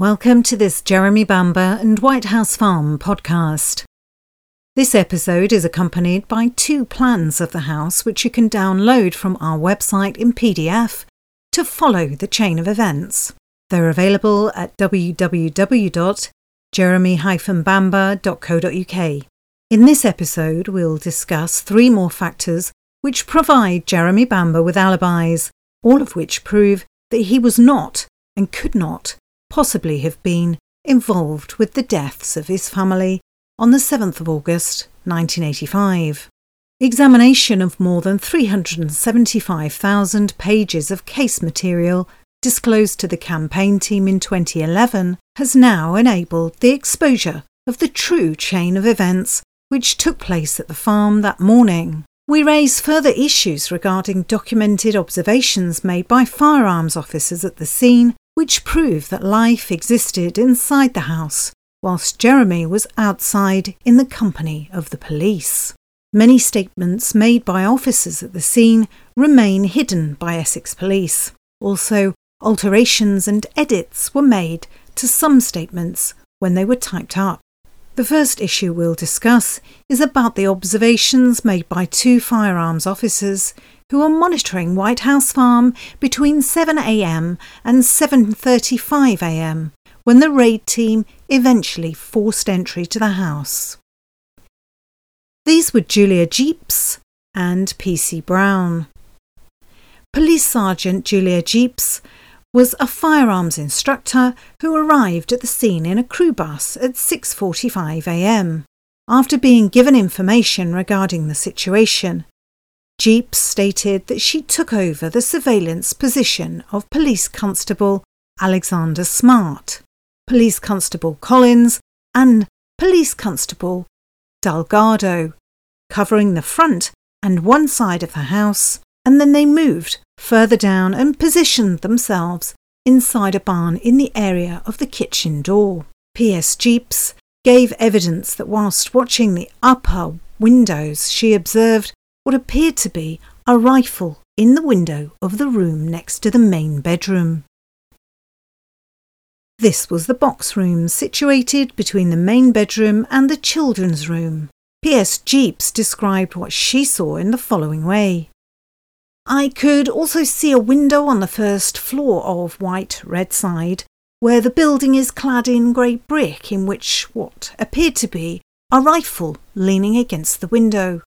Welcome to this Jeremy Bamber and White House Farm podcast. This episode is accompanied by two plans of the house which you can download from our website in PDF to follow the chain of events. They're available at www.jeremy-bamber.co.uk. In this episode, we'll discuss three more factors which provide Jeremy Bamber with alibis, all of which prove that he was not and could not possibly have been involved with the deaths of his family on the 7th of August 1985. Examination of more than 375,000 pages of case material disclosed to the campaign team in 2011 has now enabled the exposure of the true chain of events which took place at the farm that morning. We raise further issues regarding documented observations made by firearms officers at the scene which prove that life existed inside the house, whilst Jeremy was outside in the company of the police. Many statements made by officers at the scene remain hidden by Essex Police. Also, alterations and edits were made to some statements when they were typed up. The first issue we'll discuss is about the observations made by two firearms officers who were monitoring White House Farm between 7am and 7.35am when the raid team eventually forced entry to the house. These were Julia Jeeps and PC Brown. Police Sergeant Julia Jeeps was a firearms instructor who arrived at the scene in a crew bus at 6:45 a.m. After being given information regarding the situation, Jeeps stated that she took over the surveillance position of Police Constable Alexander Smart, Police Constable Collins, and Police Constable Delgado, covering the front and one side of the house, and then they moved further down and positioned themselves inside a barn in the area of the kitchen door. P.S. Jeeps gave evidence that whilst watching the upper windows, she observed what appeared to be a rifle in the window of the room next to the main bedroom. This was the box room situated between the main bedroom and the children's room. P.S. Jeeps described what she saw in the following way. I could also see a window on the first floor of White Redside, where the building is clad in grey brick, in which what appeared to be a rifle leaning against the window.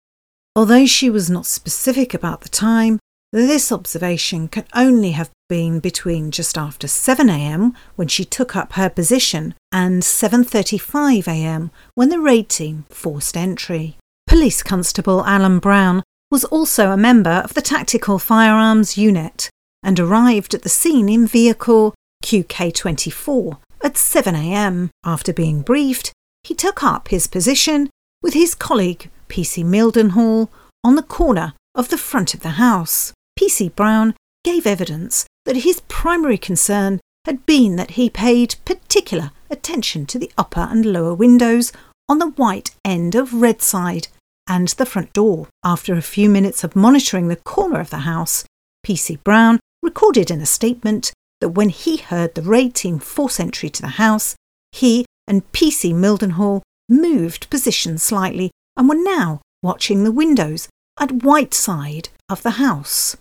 Although she was not specific about the time, this observation can only have been between just after 7 a.m. when she took up her position and 7:35 a.m. when the raid team forced entry. Police Constable Alan Brown was also a member of the Tactical Firearms Unit and arrived at the scene in vehicle QK24 at 7 a.m. After being briefed, he took up his position with his colleague PC Mildenhall on the corner of the front of the house. PC Brown gave evidence that his primary concern had been that he paid particular attention to the upper and lower windows on the white end of Red Side and the front door. After a few minutes of monitoring the corner of the house, PC Brown recorded in a statement that when he heard the raid team force entry to the house, he and PC Mildenhall moved position slightly and were now watching the windows at White side of the house.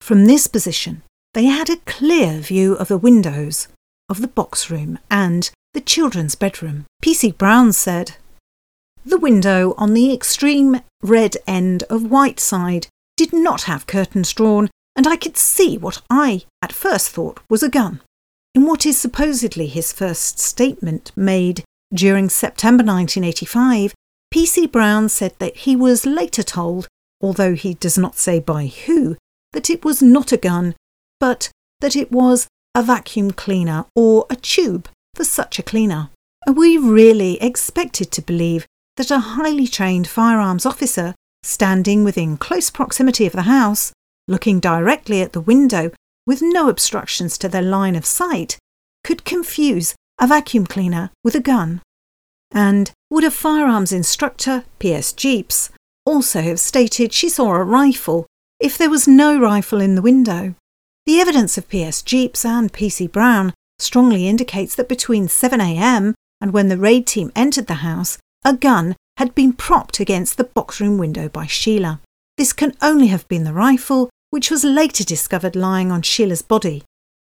From this position, they had a clear view of the windows of the box room and the children's bedroom. PC Brown said, The window on the extreme red end of White side did not have curtains drawn, and I could see what I at first thought was a gun. In what is supposedly his first statement made during September 1985, PC Brown said that he was later told, although he does not say by who, that it was not a gun, but that it was a vacuum cleaner or a tube for such a cleaner. Are we really expected to believe that a highly trained firearms officer, standing within close proximity of the house, looking directly at the window with no obstructions to their line of sight, could confuse a vacuum cleaner with a gun? And would a firearms instructor, P.S. Jeeps, also have stated she saw a rifle if there was no rifle in the window? The evidence of P.S. Jeeps and P.C. Brown strongly indicates that between 7am and when the raid team entered the house, a gun had been propped against the box room window by Sheila. This can only have been the rifle, which was later discovered lying on Sheila's body,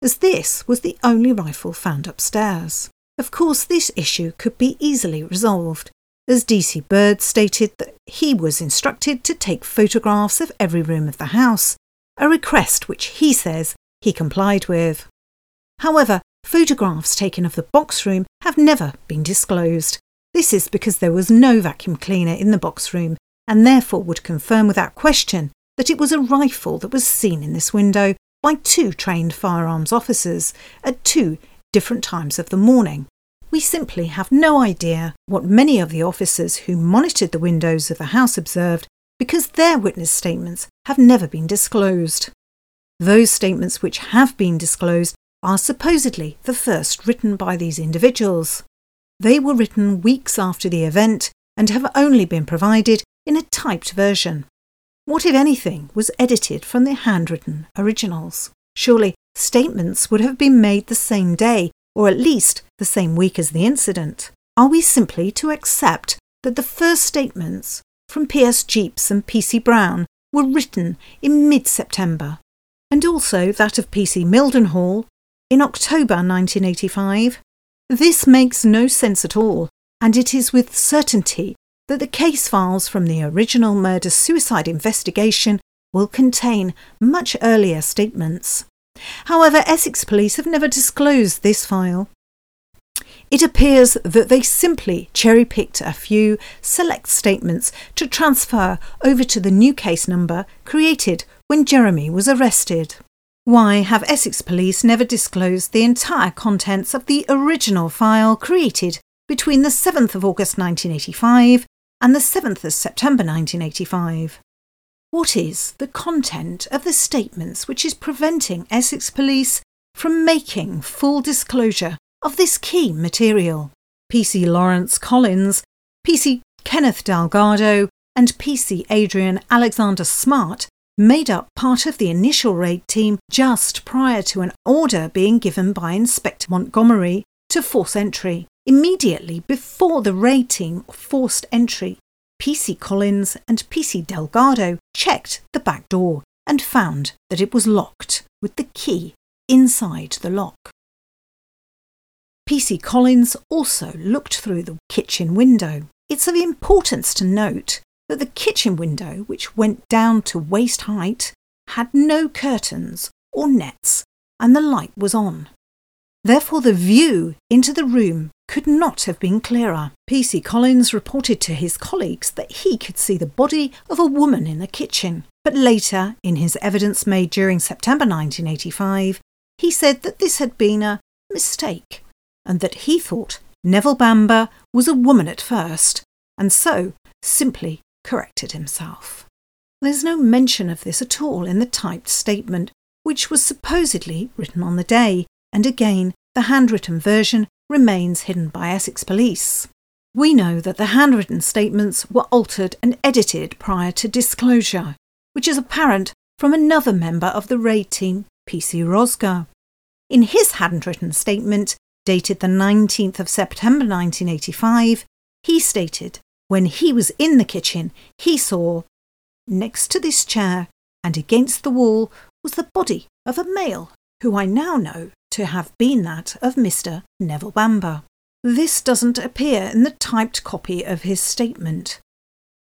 as this was the only rifle found upstairs. Of course, this issue could be easily resolved, as DC Bird stated that he was instructed to take photographs of every room of the house, a request which he says he complied with. However, photographs taken of the box room have never been disclosed. This is because there was no vacuum cleaner in the box room and therefore would confirm without question that it was a rifle that was seen in this window by two trained firearms officers at two different times of the morning. We simply have no idea what many of the officers who monitored the windows of the house observed because their witness statements have never been disclosed. Those statements which have been disclosed are supposedly the first written by these individuals. They were written weeks after the event and have only been provided in a typed version. What, if anything, was edited from the handwritten originals? Surely statements would have been made the same day, or at least the same week as the incident. Are we simply to accept that the first statements from P.S. Jeeps and P.C. Brown were written in mid September, and also that of P.C. Mildenhall in October 1985? This makes no sense at all, and it is with certainty that the case files from the original murder suicide investigation will contain much earlier statements. However, Essex police have never disclosed this file. It appears that they simply cherry picked a few select statements to transfer over to the new case number created when Jeremy was arrested. Why have Essex Police never disclosed the entire contents of the original file created between the 7th of August 1985 and the 7th of September 1985? What is the content of the statements which is preventing Essex Police from making full disclosure of this key material? PC Lawrence Collins, PC Kenneth Delgado, and PC Adrian Alexander Smart made up part of the initial raid team just prior to an order being given by Inspector Montgomery to force entry. Immediately before the raid team forced entry, PC Collins and PC Delgado checked the back door and found that it was locked with the key inside the lock. PC Collins also looked through the kitchen window. It's of importance to note that the kitchen window, which went down to waist height, had no curtains or nets, and the light was on. Therefore, the view into the room could not have been clearer. PC Collins reported to his colleagues that he could see the body of a woman in the kitchen, but later, in his evidence made during September 1985, he said that this had been a mistake and that he thought Neville Bamber was a woman at first, and so simply corrected himself. There's no mention of this at all in the typed statement, which was supposedly written on the day, and again, the handwritten version remains hidden by Essex Police. We know that the handwritten statements were altered and edited prior to disclosure, which is apparent from another member of the raid team, PC Rosger. In his handwritten statement, dated the 19th of September 1985, he stated when he was in the kitchen, he saw, next to this chair and against the wall, was the body of a male, who I now know to have been that of Mr. Neville Bamber. This doesn't appear in the typed copy of his statement.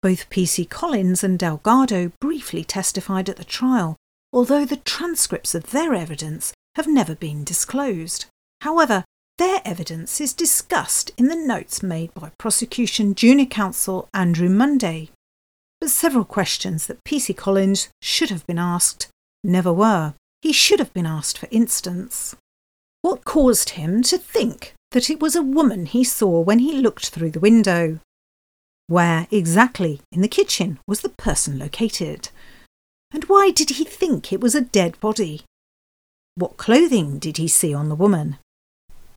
Both P.C. Collins and Delgado briefly testified at the trial, although the transcripts of their evidence have never been disclosed. However, their evidence is discussed in the notes made by prosecution junior counsel Andrew Munday. But several questions that PC Collins should have been asked never were. He should have been asked, for instance, what caused him to think that it was a woman he saw when he looked through the window? Where exactly in the kitchen was the person located? And why did he think it was a dead body? What clothing did he see on the woman?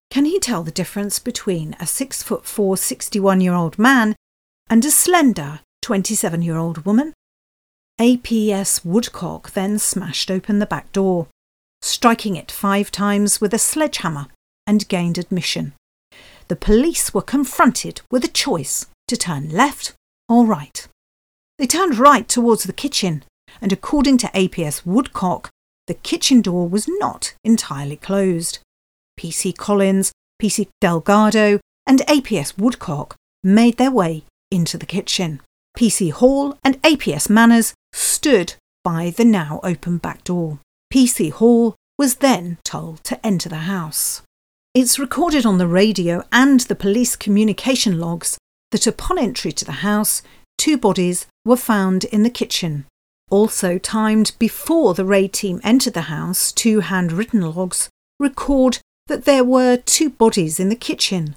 Can he tell the difference between a 6 foot 4, 61 year old man and a slender 27 year old woman? APS Woodcock then smashed open the back door, striking it five times with a sledgehammer and gained admission. The police were confronted with a choice to turn left or right. They turned right towards the kitchen, and according to APS Woodcock, the kitchen door was not entirely closed. PC Collins, PC Delgado, and APS Woodcock made their way into the kitchen. PC Hall and APS Manners stood by the now open back door. PC Hall was then told to enter the house. It's recorded on the radio and the police communication logs that upon entry to the house, two bodies were found in the kitchen. Also timed before the raid team entered the house, two handwritten logs record that there were two bodies in the kitchen.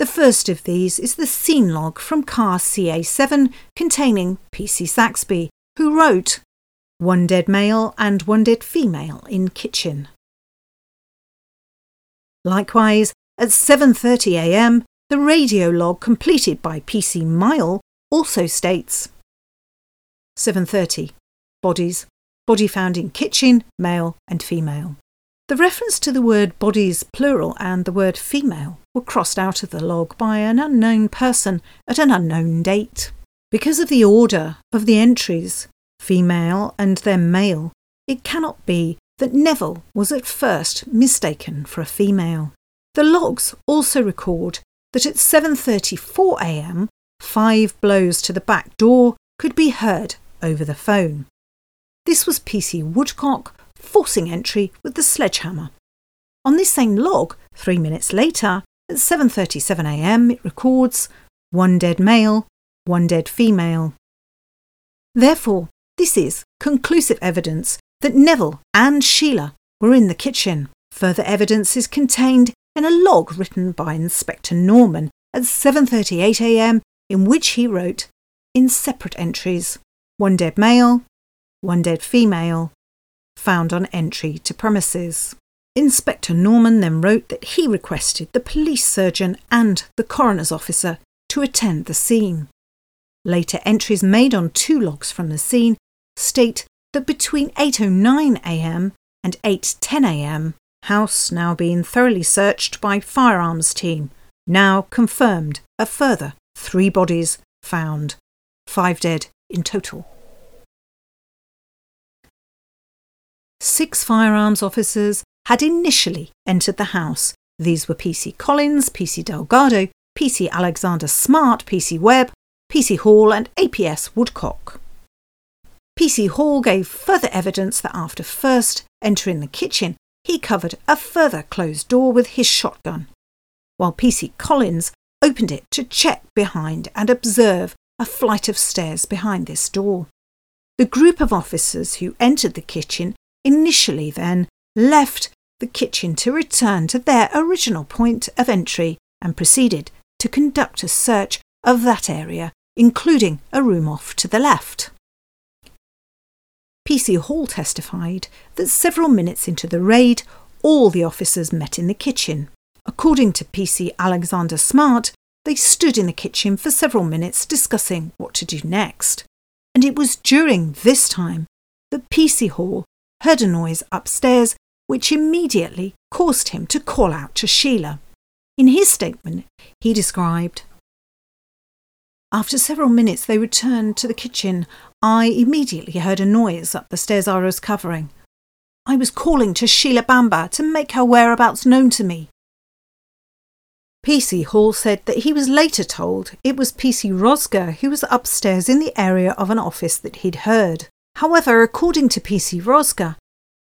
The first of these is the scene log from car CA7 containing PC Saxby, who wrote, One dead male and one dead female in kitchen. Likewise, at 7:30 a.m., the radio log completed by PC Mile also states 7:30 bodies body found in kitchen male and female the reference to the word bodies plural and the word female were crossed out of the log by an unknown person at an unknown date because of the order of the entries female and then male it cannot be that Neville was at first mistaken for a female the logs also record that at 7:34 a.m. five blows to the back door could be heard over the phone. This was PC Woodcock forcing entry with the sledgehammer. On this same log, 3 minutes later, at 7:37 a.m., it records one dead male, one dead female. Therefore, this is conclusive evidence that Neville and Sheila were in the kitchen. Further evidence is contained in a log written by Inspector Norman at 7:38 a.m. in which he wrote in separate entries one dead male, one dead female found on entry to premises. Inspector Norman then wrote that he requested the police surgeon and the coroner's officer to attend the scene. Later entries made on two logs from the scene state that between 8:09 a.m. and 8:10 a.m. House now being thoroughly searched by firearms team. Now confirmed a further three bodies found. Five dead in total. Six firearms officers had initially entered the house. These were PC Collins, PC Delgado, PC Alexander Smart, PC Webb, PC Hall, and APS Woodcock. PC Hall gave further evidence that after first entering the kitchen, he covered a further closed door with his shotgun, while PC Collins opened it to check behind and observe a flight of stairs behind this door. The group of officers who entered the kitchen initially then left the kitchen to return to their original point of entry and proceeded to conduct a search of that area, including a room off to the left. PC Hall testified that several minutes into the raid, all the officers met in the kitchen. According to PC Alexander Smart, they stood in the kitchen for several minutes discussing what to do next. And it was during this time that PC Hall heard a noise upstairs which immediately caused him to call out to Sheila. In his statement, he described after several minutes, they returned to the kitchen. I immediately heard a noise up the stairs I was covering. I was calling to Sheila Bamber to make her whereabouts known to me. PC Hall said that he was later told it was PC Rosger who was upstairs in the area of an office that he'd heard. However, according to PC Rosger,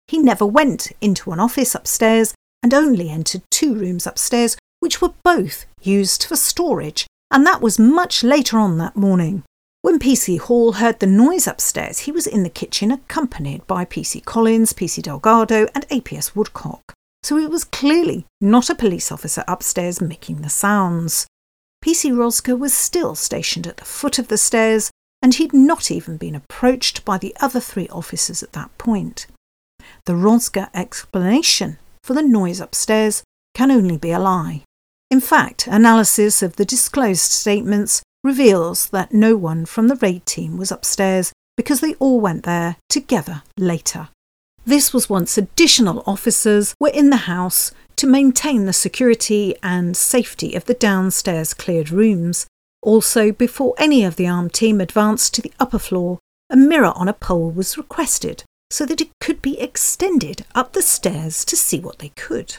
he never went into an office upstairs and only entered two rooms upstairs, which were both used for storage and that was much later on that morning. When PC Hall heard the noise upstairs, he was in the kitchen accompanied by PC Collins, PC Delgado, and APS Woodcock. So it was clearly not a police officer upstairs making the sounds. PC Rosger was still stationed at the foot of the stairs, and he'd not even been approached by the other three officers at that point. The Rosger explanation for the noise upstairs can only be a lie. In fact, analysis of the disclosed statements reveals that no one from the raid team was upstairs because they all went there together later. This was once additional officers were in the house to maintain the security and safety of the downstairs cleared rooms. Also, before any of the armed team advanced to the upper floor, a mirror on a pole was requested so that it could be extended up the stairs to see what they could.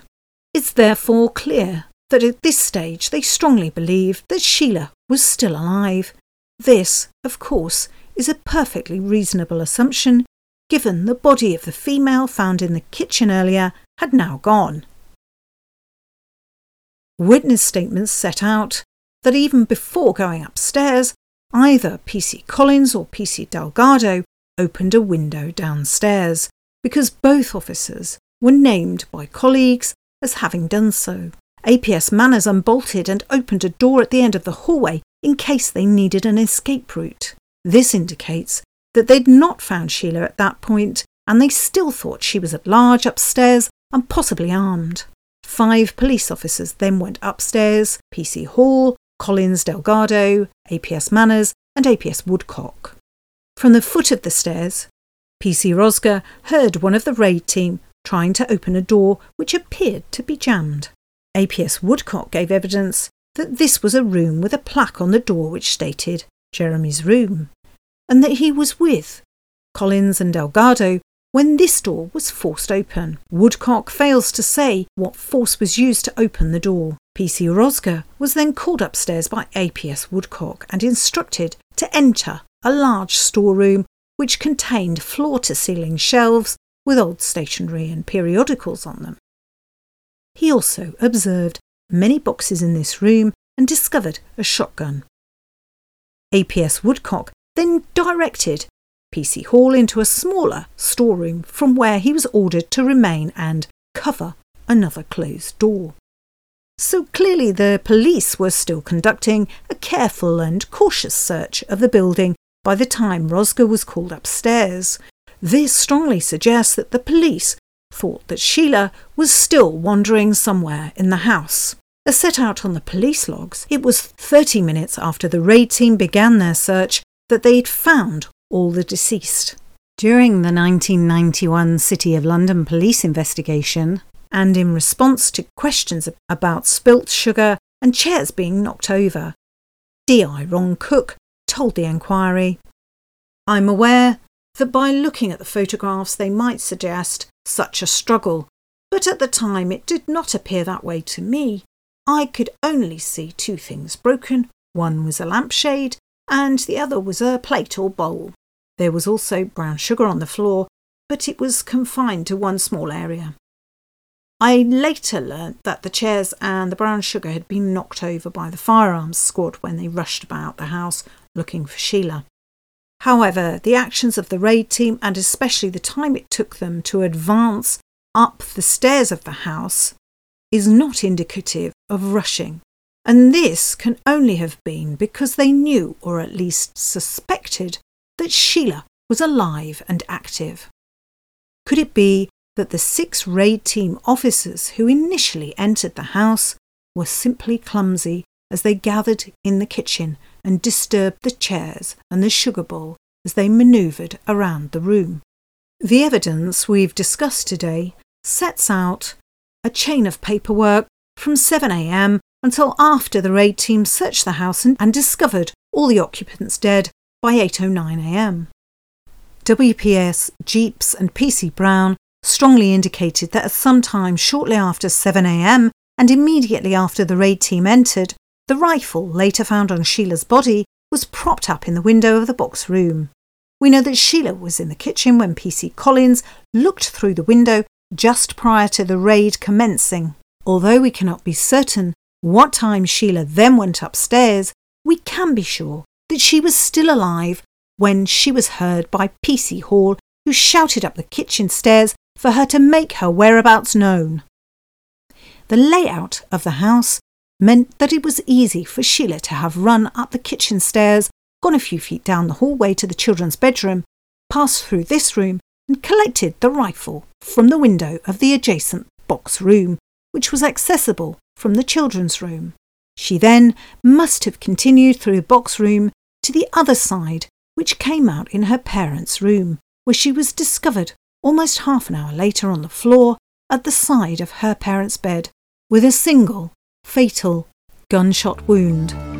It's therefore clear that at this stage they strongly believed that Sheila was still alive. This, of course, is a perfectly reasonable assumption given the body of the female found in the kitchen earlier had now gone. Witness statements set out that even before going upstairs, either PC Collins or PC Delgado opened a window downstairs because both officers were named by colleagues as having done so. APS Manners unbolted and opened a door at the end of the hallway in case they needed an escape route. This indicates that they'd not found Sheila at that point and they still thought she was at large upstairs and possibly armed. Five police officers then went upstairs PC Hall, Collins Delgado, APS Manners, and APS Woodcock. From the foot of the stairs, PC Rosger heard one of the raid team trying to open a door which appeared to be jammed. APS Woodcock gave evidence that this was a room with a plaque on the door which stated Jeremy's room, and that he was with Collins and Delgado when this door was forced open. Woodcock fails to say what force was used to open the door. PC Rosger was then called upstairs by APS Woodcock and instructed to enter a large storeroom which contained floor to ceiling shelves with old stationery and periodicals on them. He also observed many boxes in this room and discovered a shotgun. APS Woodcock then directed PC Hall into a smaller storeroom from where he was ordered to remain and cover another closed door. So clearly the police were still conducting a careful and cautious search of the building by the time Rosger was called upstairs. This strongly suggests that the police thought that Sheila was still wandering somewhere in the house. As set out on the police logs, it was 30 minutes after the raid team began their search that they'd found all the deceased. During the 1991 City of London police investigation, and in response to questions about spilt sugar and chairs being knocked over, D.I. Ron Cook told the inquiry I'm aware that by looking at the photographs they might suggest such a struggle, but at the time it did not appear that way to me. I could only see two things broken one was a lampshade, and the other was a plate or bowl. There was also brown sugar on the floor, but it was confined to one small area. I later learnt that the chairs and the brown sugar had been knocked over by the firearms squad when they rushed about the house looking for Sheila. However, the actions of the raid team and especially the time it took them to advance up the stairs of the house is not indicative of rushing. And this can only have been because they knew, or at least suspected, that Sheila was alive and active. Could it be that the six raid team officers who initially entered the house were simply clumsy as they gathered in the kitchen and disturbed the chairs and the sugar bowl as they manoeuvred around the room? The evidence we've discussed today sets out a chain of paperwork from 7am until after the raid team searched the house and, and discovered all the occupants dead by 8.09am. WPS, Jeeps, and PC Brown strongly indicated that at some time shortly after 7am and immediately after the raid team entered, the rifle later found on Sheila's body was propped up in the window of the box room. We know that Sheila was in the kitchen when PC Collins looked through the window just prior to the raid commencing. Although we cannot be certain what time Sheila then went upstairs, we can be sure that she was still alive when she was heard by PC Hall, who shouted up the kitchen stairs for her to make her whereabouts known. The layout of the house meant that it was easy for Sheila to have run up the kitchen stairs, gone a few feet down the hallway to the children's bedroom, passed through this room, and collected the rifle from the window of the adjacent box room, which was accessible from the children's room. She then must have continued through the box room to the other side, which came out in her parents' room, where she was discovered almost half an hour later on the floor at the side of her parents' bed with a single, fatal gunshot wound.